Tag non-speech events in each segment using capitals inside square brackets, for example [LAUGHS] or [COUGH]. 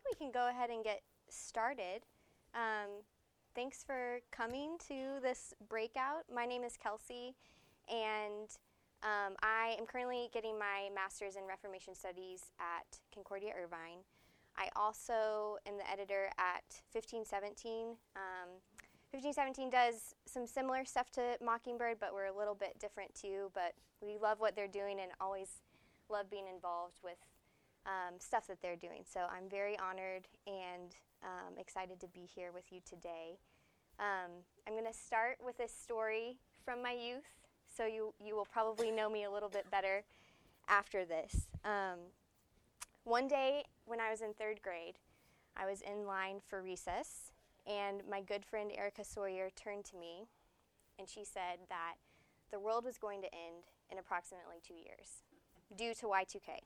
think we can go ahead and get started. Um, thanks for coming to this breakout. My name is Kelsey, and um, I am currently getting my master's in Reformation Studies at Concordia Irvine. I also am the editor at 1517. Um, 1517 does some similar stuff to Mockingbird, but we're a little bit different too. But we love what they're doing and always love being involved with um, stuff that they're doing. So I'm very honored and um, excited to be here with you today. Um, I'm going to start with a story from my youth, so you, you will probably know me a little bit better after this. Um, one day when I was in third grade, I was in line for recess, and my good friend Erica Sawyer turned to me and she said that the world was going to end in approximately two years due to Y2K.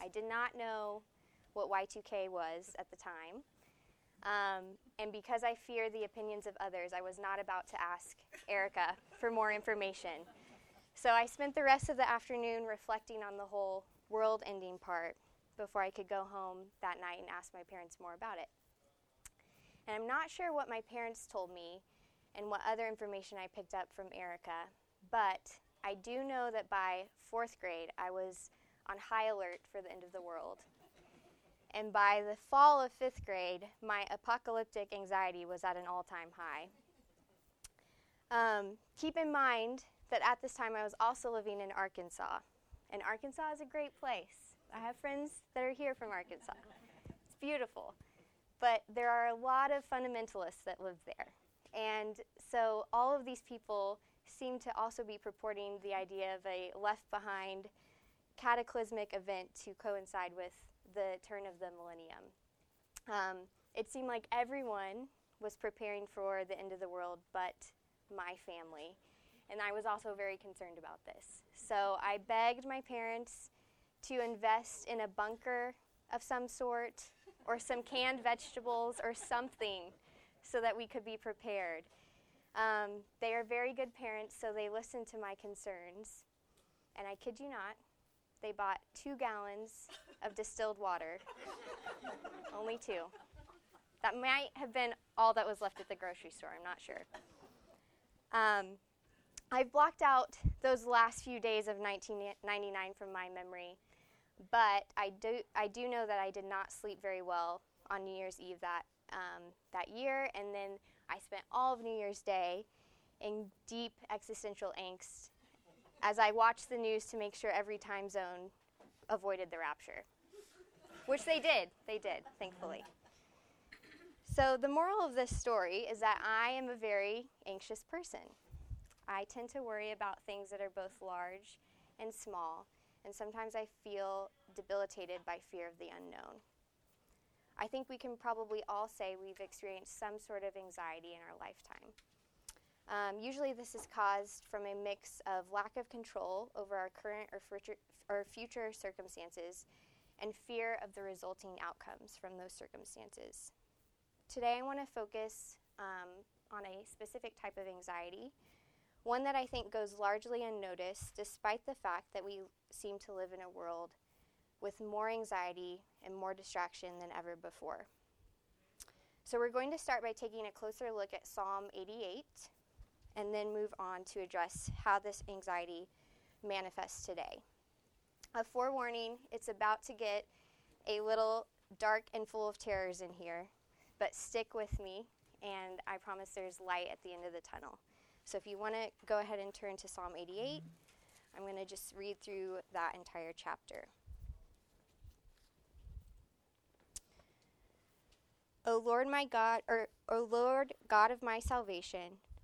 I did not know what Y2K was at the time. Um, and because I fear the opinions of others, I was not about to ask Erica for more information. So I spent the rest of the afternoon reflecting on the whole world ending part before I could go home that night and ask my parents more about it. And I'm not sure what my parents told me and what other information I picked up from Erica, but I do know that by fourth grade, I was on high alert for the end of the world. And by the fall of fifth grade, my apocalyptic anxiety was at an all time high. Um, keep in mind that at this time I was also living in Arkansas. And Arkansas is a great place. I have friends that are here from Arkansas. It's beautiful. But there are a lot of fundamentalists that live there. And so all of these people seem to also be purporting the idea of a left behind cataclysmic event to coincide with the turn of the millennium. Um, it seemed like everyone was preparing for the end of the world but my family. And I was also very concerned about this. So I begged my parents to invest in a bunker of some sort or some canned vegetables or something so that we could be prepared. Um, they are very good parents, so they listened to my concerns. And I kid you not, they bought two gallons of distilled water. [LAUGHS] Only two. That might have been all that was left at the grocery store, I'm not sure. Um, I've blocked out those last few days of 1999 from my memory, but I do, I do know that I did not sleep very well on New Year's Eve that, um, that year, and then I spent all of New Year's Day in deep existential angst as I watched the news to make sure every time zone avoided the rapture. Which they did. They did, thankfully. So, the moral of this story is that I am a very anxious person. I tend to worry about things that are both large and small, and sometimes I feel debilitated by fear of the unknown. I think we can probably all say we've experienced some sort of anxiety in our lifetime. Um, usually, this is caused from a mix of lack of control over our current or future, or future circumstances and fear of the resulting outcomes from those circumstances. Today, I want to focus um, on a specific type of anxiety, one that I think goes largely unnoticed despite the fact that we seem to live in a world with more anxiety and more distraction than ever before. So, we're going to start by taking a closer look at Psalm 88 and then move on to address how this anxiety manifests today. A forewarning it's about to get a little dark and full of terrors in here, but stick with me, and I promise there's light at the end of the tunnel. So if you want to go ahead and turn to Psalm 88, I'm going to just read through that entire chapter. O Lord my God, or O Lord God of my salvation,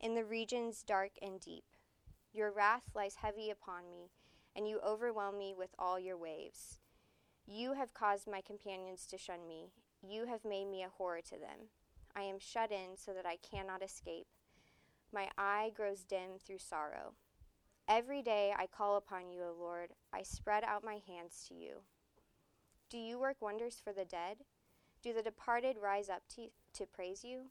in the regions dark and deep. Your wrath lies heavy upon me, and you overwhelm me with all your waves. You have caused my companions to shun me. You have made me a horror to them. I am shut in so that I cannot escape. My eye grows dim through sorrow. Every day I call upon you, O Lord. I spread out my hands to you. Do you work wonders for the dead? Do the departed rise up to, to praise you?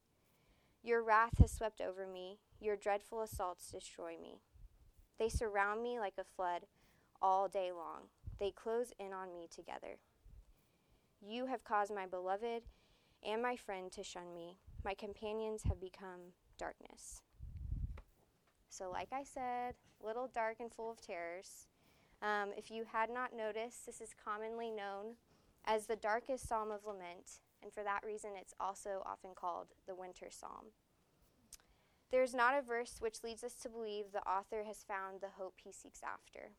Your wrath has swept over me, your dreadful assaults destroy me. They surround me like a flood all day long. They close in on me together. You have caused my beloved and my friend to shun me. My companions have become darkness. So, like I said, little dark and full of terrors. Um, if you had not noticed, this is commonly known as the darkest psalm of lament, and for that reason, it's also often called the winter psalm. There is not a verse which leads us to believe the author has found the hope he seeks after.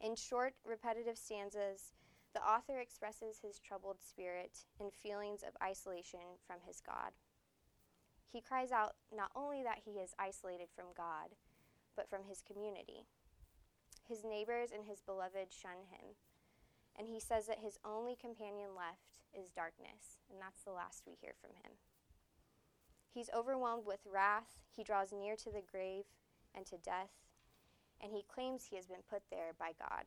In short, repetitive stanzas, the author expresses his troubled spirit and feelings of isolation from his God. He cries out not only that he is isolated from God, but from his community. His neighbors and his beloved shun him, and he says that his only companion left is darkness, and that's the last we hear from him. He's overwhelmed with wrath, he draws near to the grave and to death, and he claims he has been put there by God.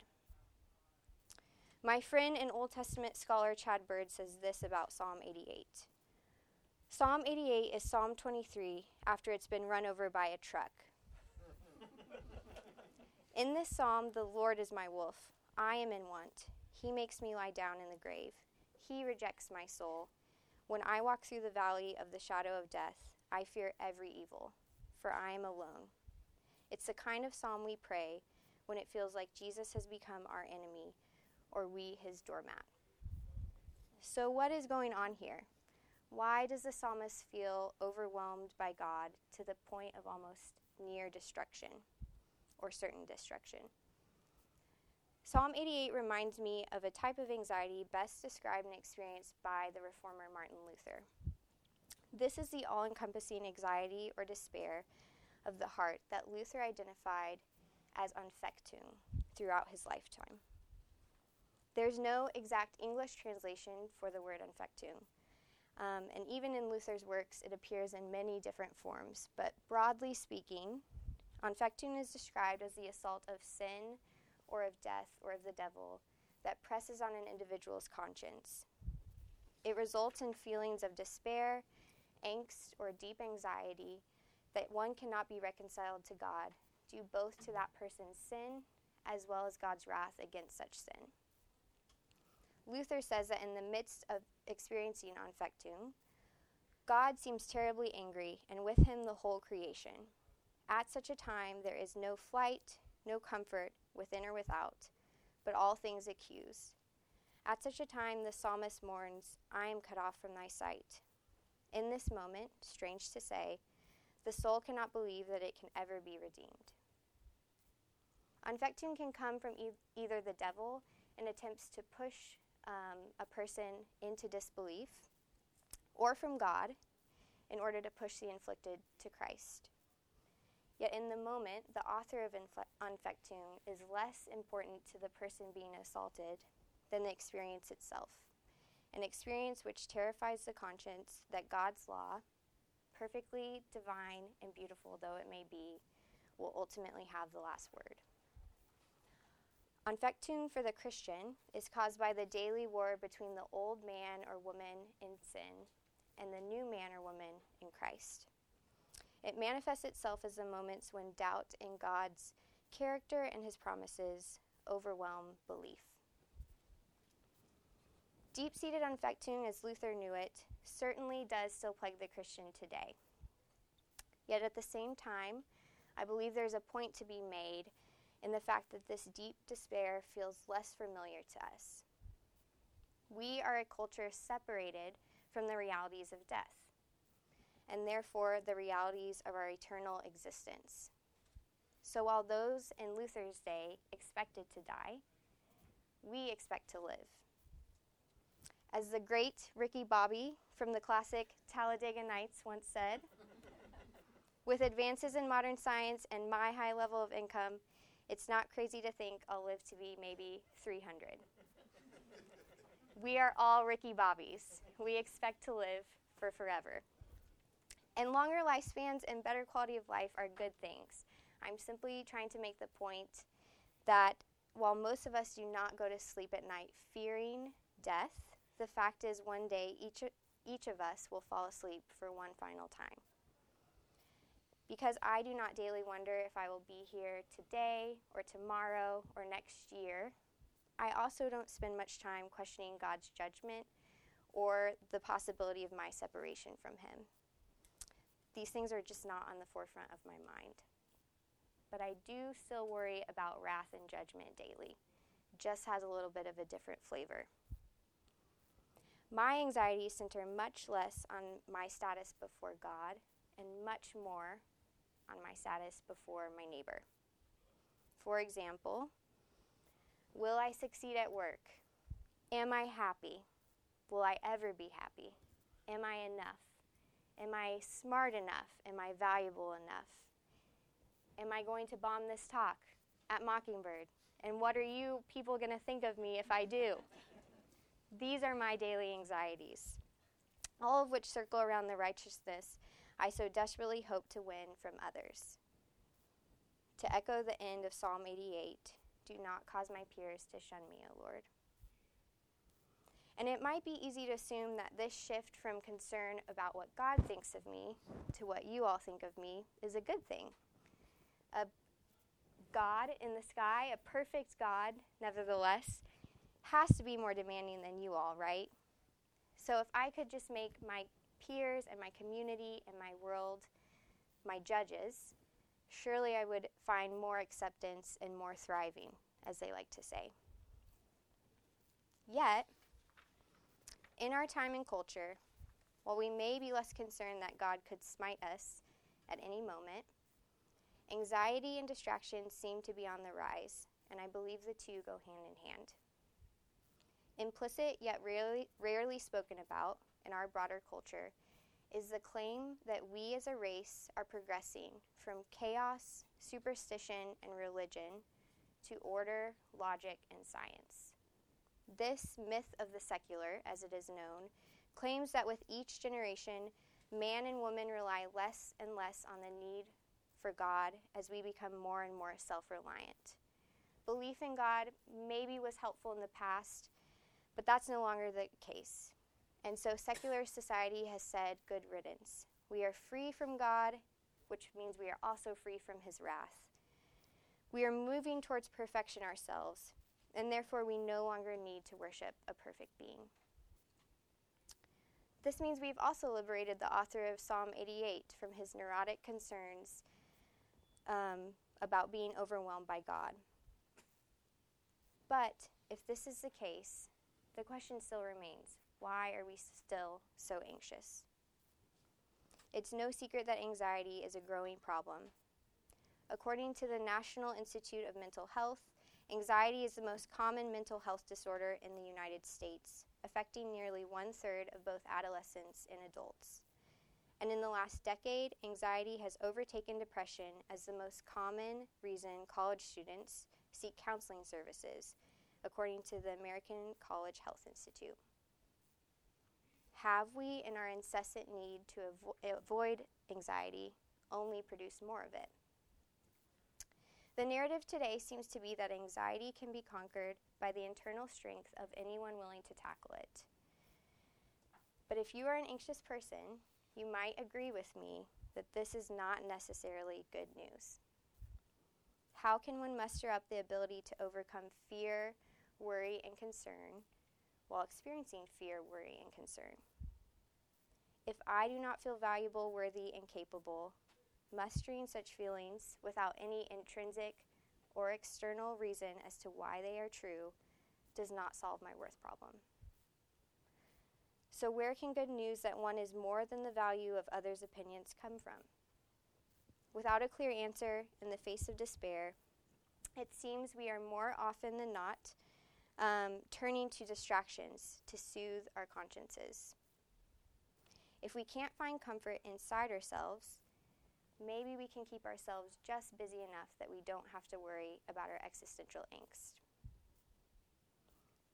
My friend and Old Testament scholar Chad Bird says this about Psalm 88. Psalm 88 is Psalm 23 after it's been run over by a truck. [LAUGHS] in this psalm, the Lord is my wolf. I am in want. He makes me lie down in the grave. He rejects my soul. When I walk through the valley of the shadow of death, I fear every evil, for I am alone. It's the kind of psalm we pray when it feels like Jesus has become our enemy or we his doormat. So, what is going on here? Why does the psalmist feel overwhelmed by God to the point of almost near destruction or certain destruction? Psalm 88 reminds me of a type of anxiety best described and experienced by the reformer Martin Luther. This is the all encompassing anxiety or despair of the heart that Luther identified as Anfechtung throughout his lifetime. There's no exact English translation for the word Anfechtung. Um, and even in Luther's works, it appears in many different forms. But broadly speaking, Anfechtung is described as the assault of sin or of death or of the devil that presses on an individual's conscience. It results in feelings of despair, angst, or deep anxiety that one cannot be reconciled to God, due both to that person's sin as well as God's wrath against such sin. Luther says that in the midst of experiencing Anfechtung, God seems terribly angry, and with him the whole creation. At such a time, there is no flight, no comfort, within or without, but all things accuse. At such a time, the psalmist mourns, I am cut off from thy sight. In this moment, strange to say, the soul cannot believe that it can ever be redeemed. Anfechtung can come from e- either the devil in attempts to push um, a person into disbelief, or from God in order to push the inflicted to Christ. Yet in the moment, the author of Anfechtung is less important to the person being assaulted than the experience itself, an experience which terrifies the conscience that God's law, perfectly divine and beautiful though it may be, will ultimately have the last word. Anfechtung for the Christian is caused by the daily war between the old man or woman in sin and the new man or woman in Christ. It manifests itself as the moments when doubt in God's character and his promises overwhelm belief. Deep seated Anfechtung, as Luther knew it, certainly does still plague the Christian today. Yet at the same time, I believe there's a point to be made in the fact that this deep despair feels less familiar to us. We are a culture separated from the realities of death, and therefore the realities of our eternal existence. So while those in Luther's day expected to die, we expect to live. As the great Ricky Bobby from the classic Talladega Nights once said, with advances in modern science and my high level of income, it's not crazy to think I'll live to be maybe 300. we are all Ricky Bobbies. We expect to live for forever. And longer lifespans and better quality of life are good things. I'm simply trying to make the point that while most of us do not go to sleep at night fearing death, the fact is one day each, each of us will fall asleep for one final time. Because I do not daily wonder if I will be here today or tomorrow or next year, I also don't spend much time questioning God's judgment or the possibility of my separation from Him. These things are just not on the forefront of my mind but I do still worry about wrath and judgment daily. Just has a little bit of a different flavor. My anxieties center much less on my status before God and much more on my status before my neighbor. For example, will I succeed at work? Am I happy? Will I ever be happy? Am I enough? Am I smart enough? Am I valuable enough? am I going to bomb this talk at Mockingbird? And what are you people going to think of me if I do? These are my daily anxieties, all of which circle around the righteousness I so desperately hope to win from others. To echo the end of Psalm 88 Do not cause my peers to shun me, O Lord. And it might be easy to assume that this shift from concern about what God thinks of me to what you all think of me is a good thing a God in the sky, a perfect God, nevertheless, has to be more demanding than you all, right? So if I could just make my peers and my community and my world my judges, surely I would find more acceptance and more thriving, as they like to say. Yet, in our time and culture, while we may be less concerned that God could smite us at any moment, Anxiety and distraction seem to be on the rise, and I believe the two go hand in hand. Implicit yet rarely, rarely spoken about in our broader culture is the claim that we as a race are progressing from chaos, superstition, and religion to order, logic, and science. This myth of the secular, as it is known, claims that with each generation, man and woman rely less and less on the need for God as we become more and more self reliant. Belief in God maybe was helpful in the past, but that's no longer the case. And so secular society has said, good riddance. We are free from God, which means we are also free from his wrath. We are moving towards perfection ourselves, and therefore we no longer need to worship a perfect being. This means we've also liberated the author of Psalm 88 from his neurotic concerns um, about being overwhelmed by God. But if this is the case, the question still remains why are we still so anxious? It's no secret that anxiety is a growing problem. According to the National Institute of Mental Health, anxiety is the most common mental health disorder in the United States, affecting nearly one third of both adolescents and adults. And in the last decade, anxiety has overtaken depression as the most common reason college students seek counseling services, according to the American College Health Institute. Have we, in our incessant need to avo- avoid anxiety, only produced more of it? The narrative today seems to be that anxiety can be conquered by the internal strength of anyone willing to tackle it. But if you are an anxious person, you might agree with me that this is not necessarily good news. How can one muster up the ability to overcome fear, worry, and concern while experiencing fear, worry, and concern? If I do not feel valuable, worthy, and capable, mustering such feelings without any intrinsic or external reason as to why they are true does not solve my worth problem. So, where can good news that one is more than the value of others' opinions come from? Without a clear answer in the face of despair, it seems we are more often than not um, turning to distractions to soothe our consciences. If we can't find comfort inside ourselves, maybe we can keep ourselves just busy enough that we don't have to worry about our existential angst.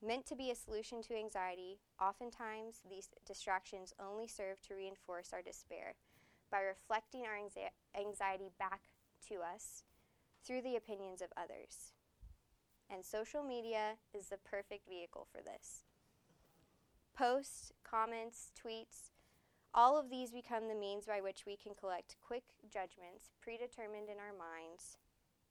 Meant to be a solution to anxiety, oftentimes these distractions only serve to reinforce our despair by reflecting our anxiety back to us through the opinions of others. And social media is the perfect vehicle for this. Posts, comments, tweets, all of these become the means by which we can collect quick judgments predetermined in our minds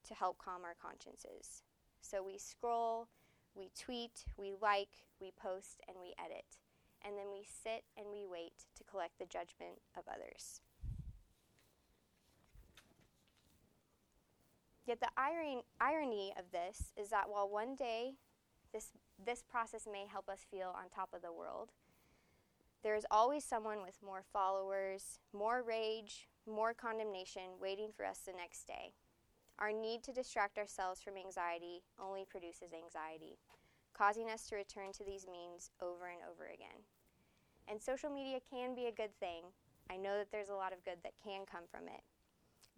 to help calm our consciences. So we scroll, we tweet, we like, we post, and we edit. And then we sit and we wait to collect the judgment of others. Yet the irony, of this is that while one day this, this process may help us feel on top of the world, there is always someone with more followers, more rage, more condemnation waiting for us the next day. Our need to distract ourselves from anxiety only produces anxiety, causing us to return to these means over and over again. And social media can be a good thing. I know that there's a lot of good that can come from it.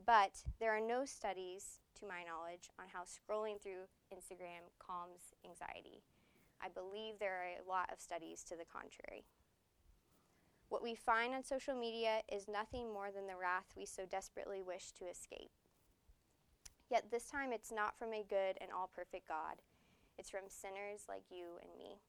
But there are no studies, to my knowledge, on how scrolling through Instagram calms anxiety. I believe there are a lot of studies to the contrary. What we find on social media is nothing more than the wrath we so desperately wish to escape. Yet this time it's not from a good and all perfect God, it's from sinners like you and me.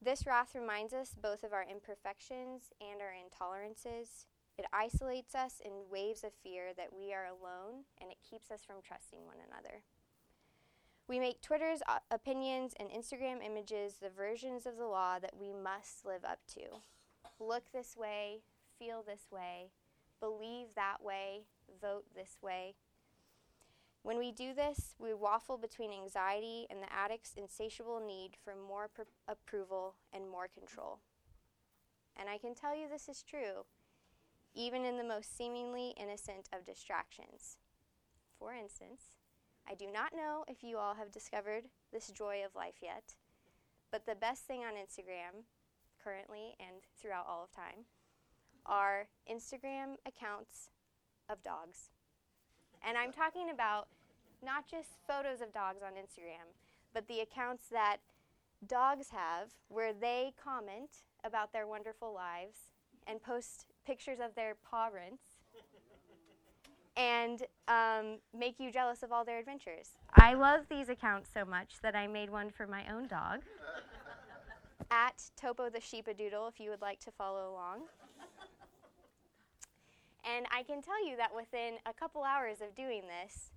This wrath reminds us both of our imperfections and our intolerances. It isolates us in waves of fear that we are alone, and it keeps us from trusting one another. We make Twitter's opinions and Instagram images the versions of the law that we must live up to look this way, feel this way, believe that way, vote this way. When we do this, we waffle between anxiety and the addict's insatiable need for more pr- approval and more control. And I can tell you this is true, even in the most seemingly innocent of distractions. For instance, I do not know if you all have discovered this joy of life yet, but the best thing on Instagram currently and throughout all of time are Instagram accounts of dogs. And I'm talking about not just photos of dogs on Instagram, but the accounts that dogs have where they comment about their wonderful lives and post pictures of their paw rints and um, make you jealous of all their adventures. I love these accounts so much that I made one for my own dog at Topo the Sheepadoodle if you would like to follow along. and I can tell you that within a couple hours of doing this,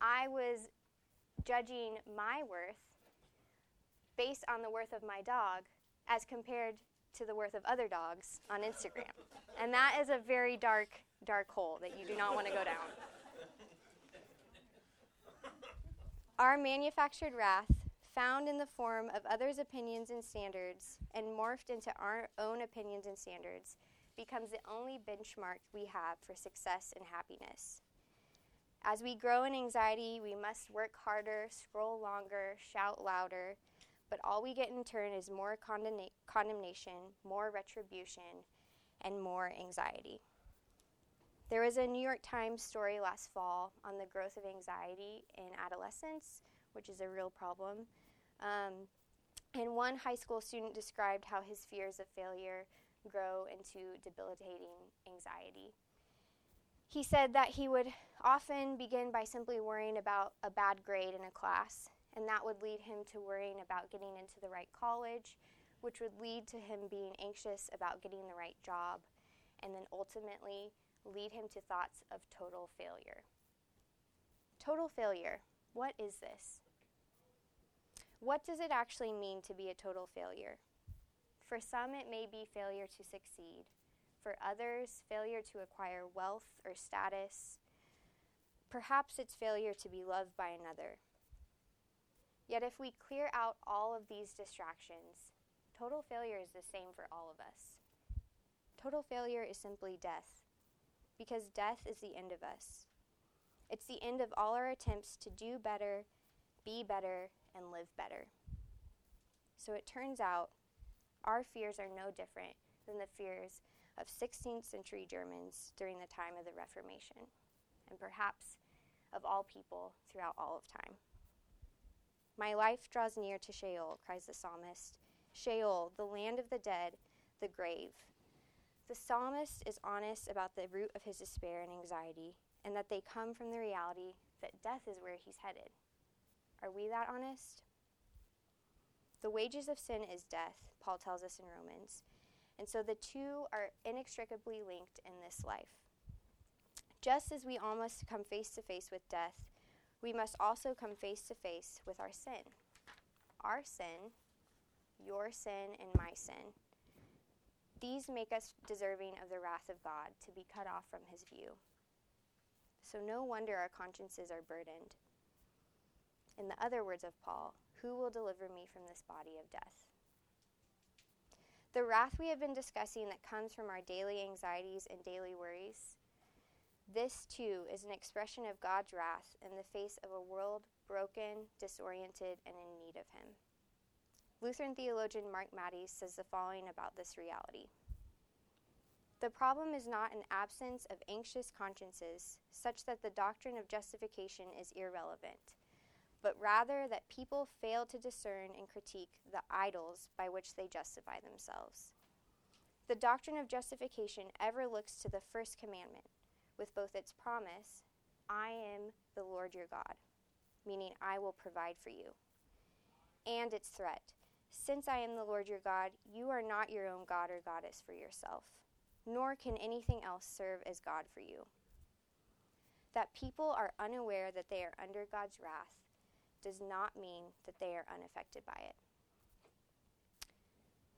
I was judging my worth based on the worth of my dog as compared to the worth of other dogs on Instagram. and that is a very dark, dark hole that you do not want to go down. Our manufactured wrath found in the form of others' opinions and standards and morphed into our own opinions and standards becomes the only benchmark we have for success and happiness. As we grow in anxiety, we must work harder, scroll longer, shout louder, but all we get in turn is more condemna- condemnation, more retribution, and more anxiety. There was a New York Times story last fall on the growth of anxiety in adolescence, which is a real problem. Um, and one high school student described how his fears of failure grow into debilitating anxiety. He said that he would often begin by simply worrying about a bad grade in a class, and that would lead him to worrying about getting into the right college, which would lead to him being anxious about getting the right job, and then ultimately lead him to thoughts of total failure. Total failure, what is this? What does it actually mean to be a total failure? For some, it may be failure to succeed. For others, failure to acquire wealth or status. Perhaps it's failure to be loved by another. Yet, if we clear out all of these distractions, total failure is the same for all of us. Total failure is simply death, because death is the end of us. It's the end of all our attempts to do better, be better, and live better. So it turns out our fears are no different than the fears of 16th century Germans during the time of the Reformation, and perhaps of all people throughout all of time. My life draws near to Sheol, cries the psalmist. Sheol, the land of the dead, the grave. The psalmist is honest about the root of his despair and anxiety, and that they come from the reality that death is where he's headed. Are we that honest? The wages of sin is death, Paul tells us in Romans. And so the two are inextricably linked in this life. Just as we all must come face to face with death, we must also come face to face with our sin. Our sin, your sin, and my sin. These make us deserving of the wrath of God to be cut off from his view. So no wonder our consciences are burdened. In the other words of Paul, who will deliver me from this body of death? The wrath we have been discussing that comes from our daily anxieties and daily worries, this too is an expression of God's wrath in the face of a world broken, disoriented, and in need of Him. Lutheran theologian Mark Mattes says the following about this reality. The problem is not an absence of anxious consciences, such that the doctrine of justification is irrelevant but rather that people fail to discern and critique the idols by which they justify themselves. The doctrine of justification ever looks to the first commandment, with both its promise, I am the Lord your God, meaning I will provide for you, and its threat, since I am the Lord your God, you are not your own God or goddess for yourself, nor can anything else serve as God for you. That people are unaware that they are under God's wrath does not mean that they are unaffected by it.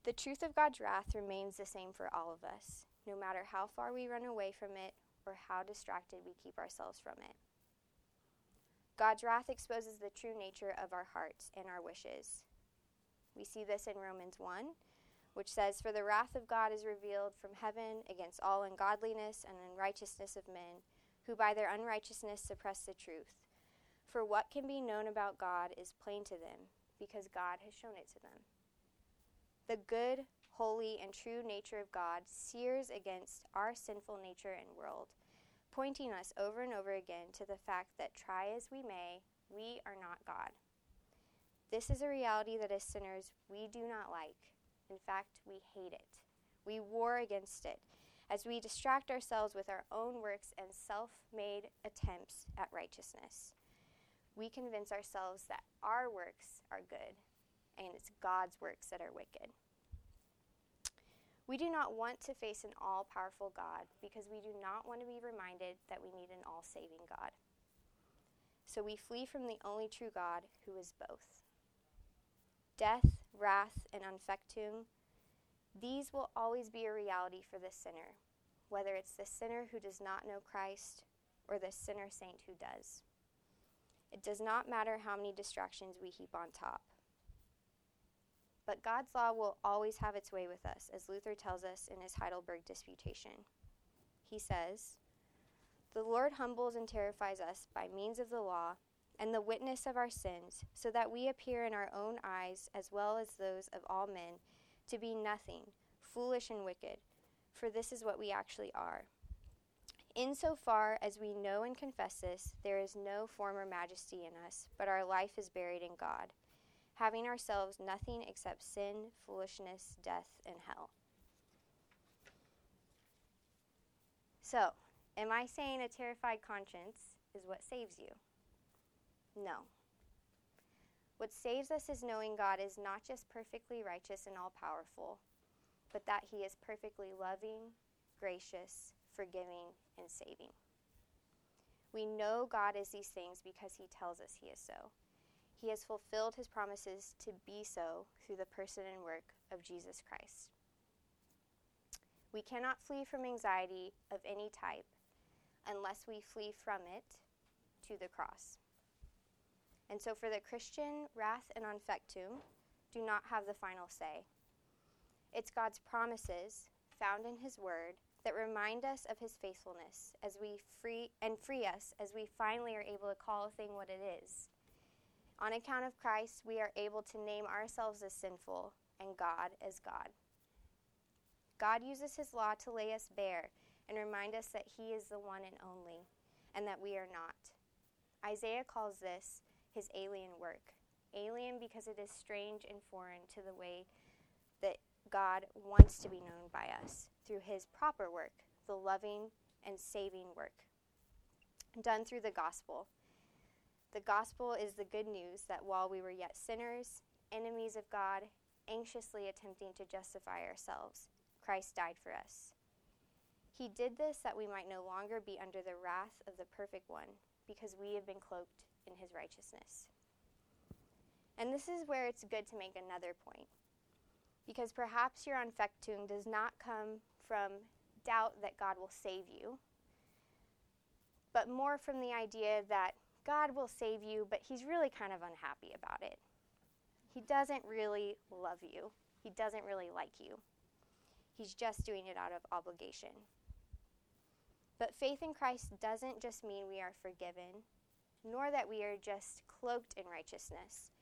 The truth of God's wrath remains the same for all of us, no matter how far we run away from it or how distracted we keep ourselves from it. God's wrath exposes the true nature of our hearts and our wishes. We see this in Romans 1, which says, For the wrath of God is revealed from heaven against all ungodliness and unrighteousness of men, who by their unrighteousness suppress the truth. For what can be known about God is plain to them, because God has shown it to them. The good, holy, and true nature of God sears against our sinful nature and world, pointing us over and over again to the fact that, try as we may, we are not God. This is a reality that as sinners we do not like. In fact, we hate it. We war against it as we distract ourselves with our own works and self made attempts at righteousness we convince ourselves that our works are good and it's God's works that are wicked. We do not want to face an all powerful God because we do not want to be reminded that we need an all saving God. So we flee from the only true God who is both. Death, wrath, and anfechtung, these will always be a reality for the sinner, whether it's the sinner who does not know Christ or the sinner saint who does. It does not matter how many distractions we heap on top. But God's law will always have its way with us, as Luther tells us in his Heidelberg Disputation. He says, The Lord humbles and terrifies us by means of the law and the witness of our sins, so that we appear in our own eyes, as well as those of all men, to be nothing, foolish and wicked, for this is what we actually are. Insofar as we know and confess this, there is no former majesty in us, but our life is buried in God, having ourselves nothing except sin, foolishness, death, and hell. So, am I saying a terrified conscience is what saves you? No. What saves us is knowing God is not just perfectly righteous and all powerful, but that He is perfectly loving, gracious, forgiving, and saving. We know God is these things because He tells us He is so. He has fulfilled His promises to be so through the person and work of Jesus Christ. We cannot flee from anxiety of any type unless we flee from it to the cross. And so, for the Christian, wrath and anfechtung do not have the final say. It's God's promises, found in His Word, that remind us of His faithfulness as we free and free us as we finally are able to call a thing what it is. On account of Christ, we are able to name ourselves as sinful and God as God. God uses His law to lay us bare and remind us that He is the one and only, and that we are not. Isaiah calls this his alien work. Alien because it is strange and foreign to the way that God wants to be known by us through his proper work, the loving and saving work done through the gospel. The gospel is the good news that while we were yet sinners, enemies of God, anxiously attempting to justify ourselves, Christ died for us. He did this that we might no longer be under the wrath of the perfect one, because we have been cloaked in his righteousness. And this is where it's good to make another point. Because perhaps your Anfechtung does not come from doubt that God will save you, but more from the idea that God will save you, but he's really kind of unhappy about it. He doesn't really love you, he doesn't really like you. He's just doing it out of obligation. But faith in Christ doesn't just mean we are forgiven, nor that we are just cloaked in righteousness.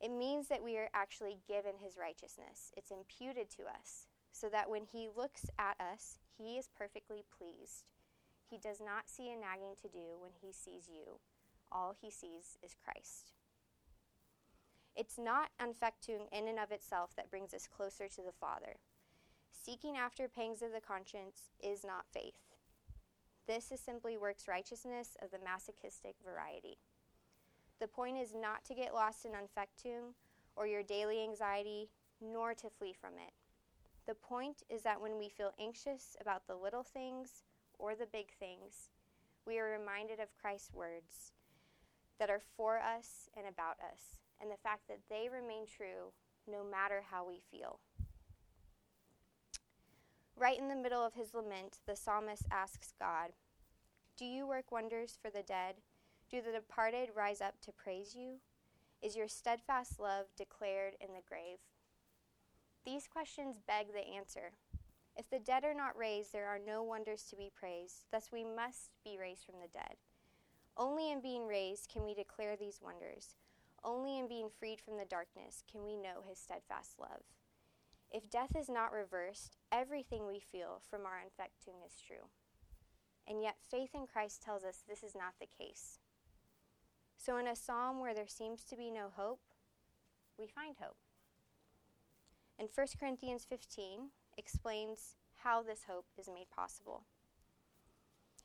It means that we are actually given his righteousness. It's imputed to us, so that when he looks at us, he is perfectly pleased. He does not see a nagging to do when he sees you. All he sees is Christ. It's not Anfechtung in and of itself that brings us closer to the Father. Seeking after pangs of the conscience is not faith. This is simply works righteousness of the masochistic variety. The point is not to get lost in Anfechtung or your daily anxiety, nor to flee from it. The point is that when we feel anxious about the little things or the big things, we are reminded of Christ's words that are for us and about us, and the fact that they remain true no matter how we feel. Right in the middle of his lament, the psalmist asks God, Do you work wonders for the dead? Do the departed rise up to praise you? Is your steadfast love declared in the grave? These questions beg the answer. If the dead are not raised, there are no wonders to be praised. Thus, we must be raised from the dead. Only in being raised can we declare these wonders. Only in being freed from the darkness can we know his steadfast love. If death is not reversed, everything we feel from our Anfechtung is true. And yet, faith in Christ tells us this is not the case. So, in a psalm where there seems to be no hope, we find hope. And 1 Corinthians 15 explains how this hope is made possible.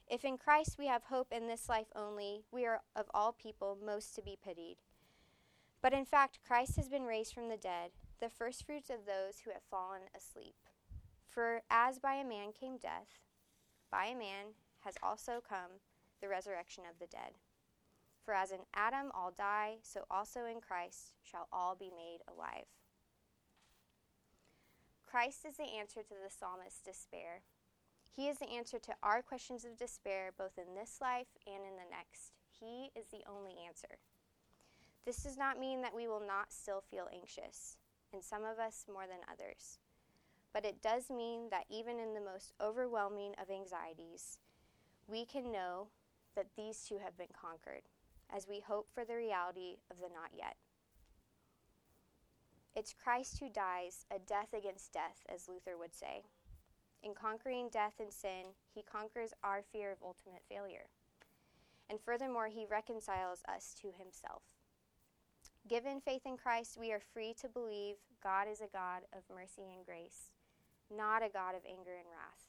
If in Christ we have hope in this life only, we are of all people most to be pitied. But in fact, Christ has been raised from the dead the firstfruits of those who have fallen asleep. For as by a man came death, by a man has also come the resurrection of the dead. For as in Adam all die, so also in Christ shall all be made alive. Christ is the answer to the psalmist's despair. He is the answer to our questions of despair, both in this life and in the next. He is the only answer. This does not mean that we will not still feel anxious and some of us more than others. But it does mean that even in the most overwhelming of anxieties, we can know that these two have been conquered as we hope for the reality of the not yet. It's Christ who dies a death against death, as Luther would say. In conquering death and sin, he conquers our fear of ultimate failure. And furthermore, he reconciles us to himself. Given faith in Christ, we are free to believe God is a God of mercy and grace, not a God of anger and wrath.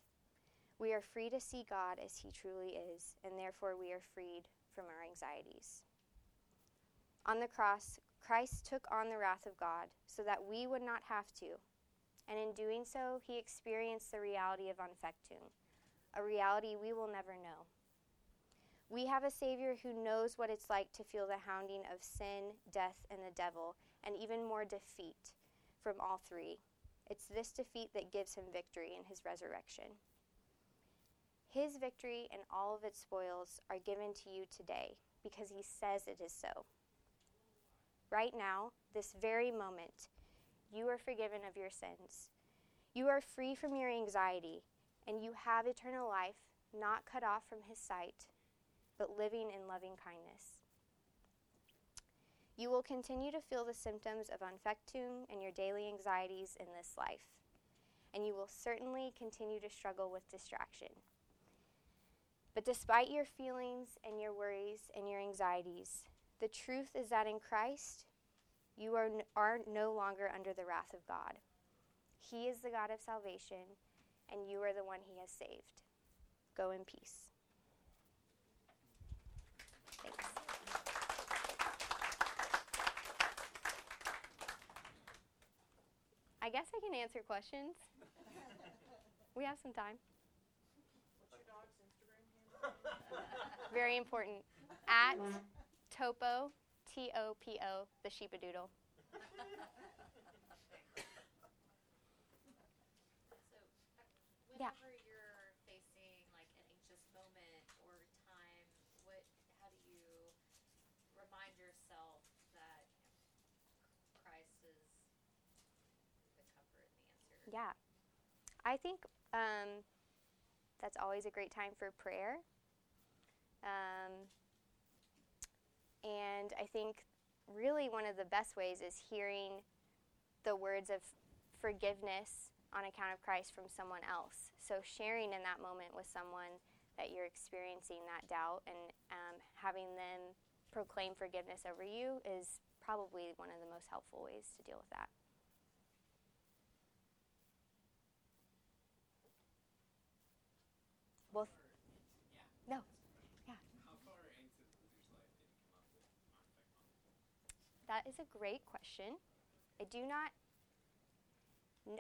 We are free to see God as He truly is, and therefore we are freed from our anxieties. On the cross, Christ took on the wrath of God so that we would not have to, and in doing so, He experienced the reality of Anfechtung, a reality we will never know. We have a Savior who knows what it's like to feel the hounding of sin, death, and the devil, and even more defeat from all three. It's this defeat that gives him victory in his resurrection. His victory and all of its spoils are given to you today because he says it is so. Right now, this very moment, you are forgiven of your sins. You are free from your anxiety, and you have eternal life, not cut off from his sight, but living in loving kindness. You will continue to feel the symptoms of Anfechtung and your daily anxieties in this life, and you will certainly continue to struggle with distraction. But despite your feelings and your worries and your anxieties, the truth is that in Christ, you are, n- are no longer under the wrath of God. He is the God of salvation, and you are the one he has saved. Go in peace. Thanks. I guess I can answer questions. [LAUGHS] We have some time. [LAUGHS] Very important. At Topo, T O P O, the sheepadoodle. So, Yeah. you're facing like an anxious moment or time, what, how do you remind yourself that Christ is the comfort and the answer? Yeah. I think um, that's always a great time for prayer. Um, and I think really one of the best ways is hearing the words of forgiveness on account of Christ from someone else. So sharing in that moment with someone that you're experiencing that doubt and um, having them proclaim forgiveness over you is probably one of the most helpful ways to deal with that. Well, no. Yeah. How far into Luther's life did he come up with Anfechtung? That is a great question. I do not.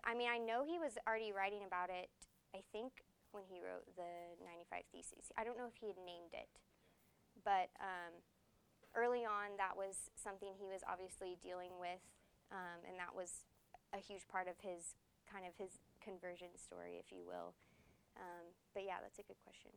I mean, I know he was already writing about it, I think, when he wrote the 95 Theses. I don't know if he had named it. But um, early on, that was something he was obviously dealing with, um, and that was a huge part of his kind of his conversion story, if you will. Um, but yeah, that's a good question.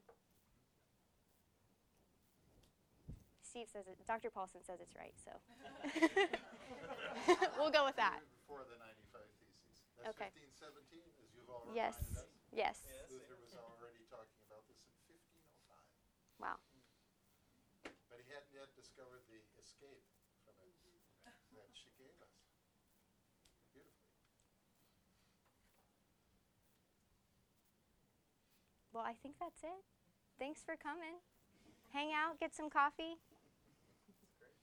Steve says it. Dr. Paulson says it's right, so [LAUGHS] we'll go with that. Before the 95 Theses. That's Okay. 1517, as you've already Yes. reminded us. Yes. Luther was already talking about this in 1505. Wow. But he hadn't yet discovered the escape from it that she gave us. Beautifully. Well, I think that's it. Thanks for coming. Hang out, get some coffee.